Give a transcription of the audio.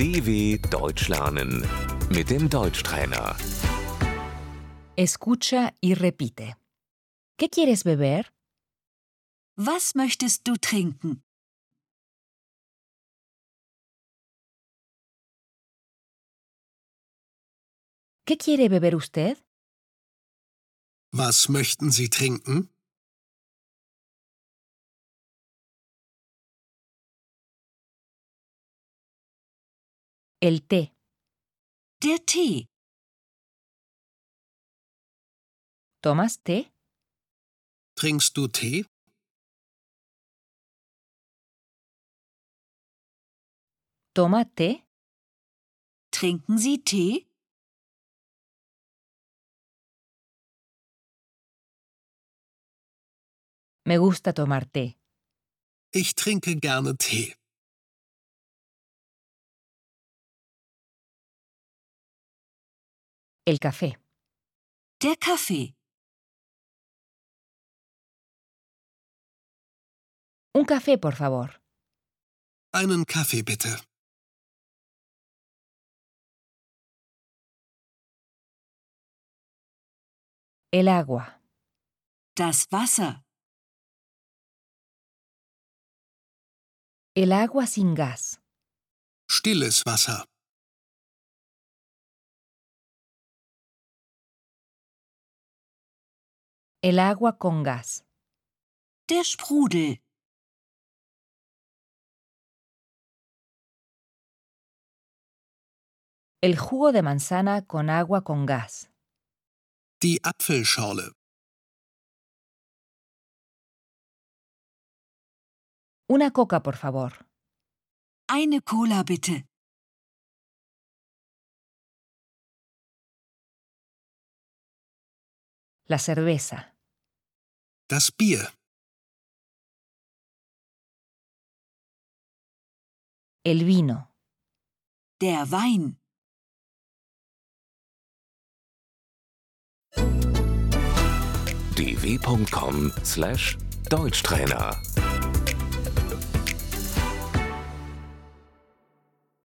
DW Deutsch lernen mit dem Deutschtrainer. Escucha y repite. ¿Qué quieres beber? Was möchtest du trinken? ¿Qué quiere beber usted? Was möchten Sie trinken? El té. Der Tee. ¿Tomas té? Trinkst du Tee? ¿Toma té? Trinken Sie Tee? Me gusta tomar té. Ich trinke gerne Tee. El café. Der Kaffee. Un café, por favor. Einen Kaffee bitte. El agua. Das Wasser. El agua sin gas. Stilles Wasser. El agua con gas. Der Sprudel. El jugo de manzana con agua con gas. Die Apfelschorle. Una coca, por favor. Eine Cola bitte. La cerveza. Das Bier. El vino. Der Wein. dw.com/deutschtrainer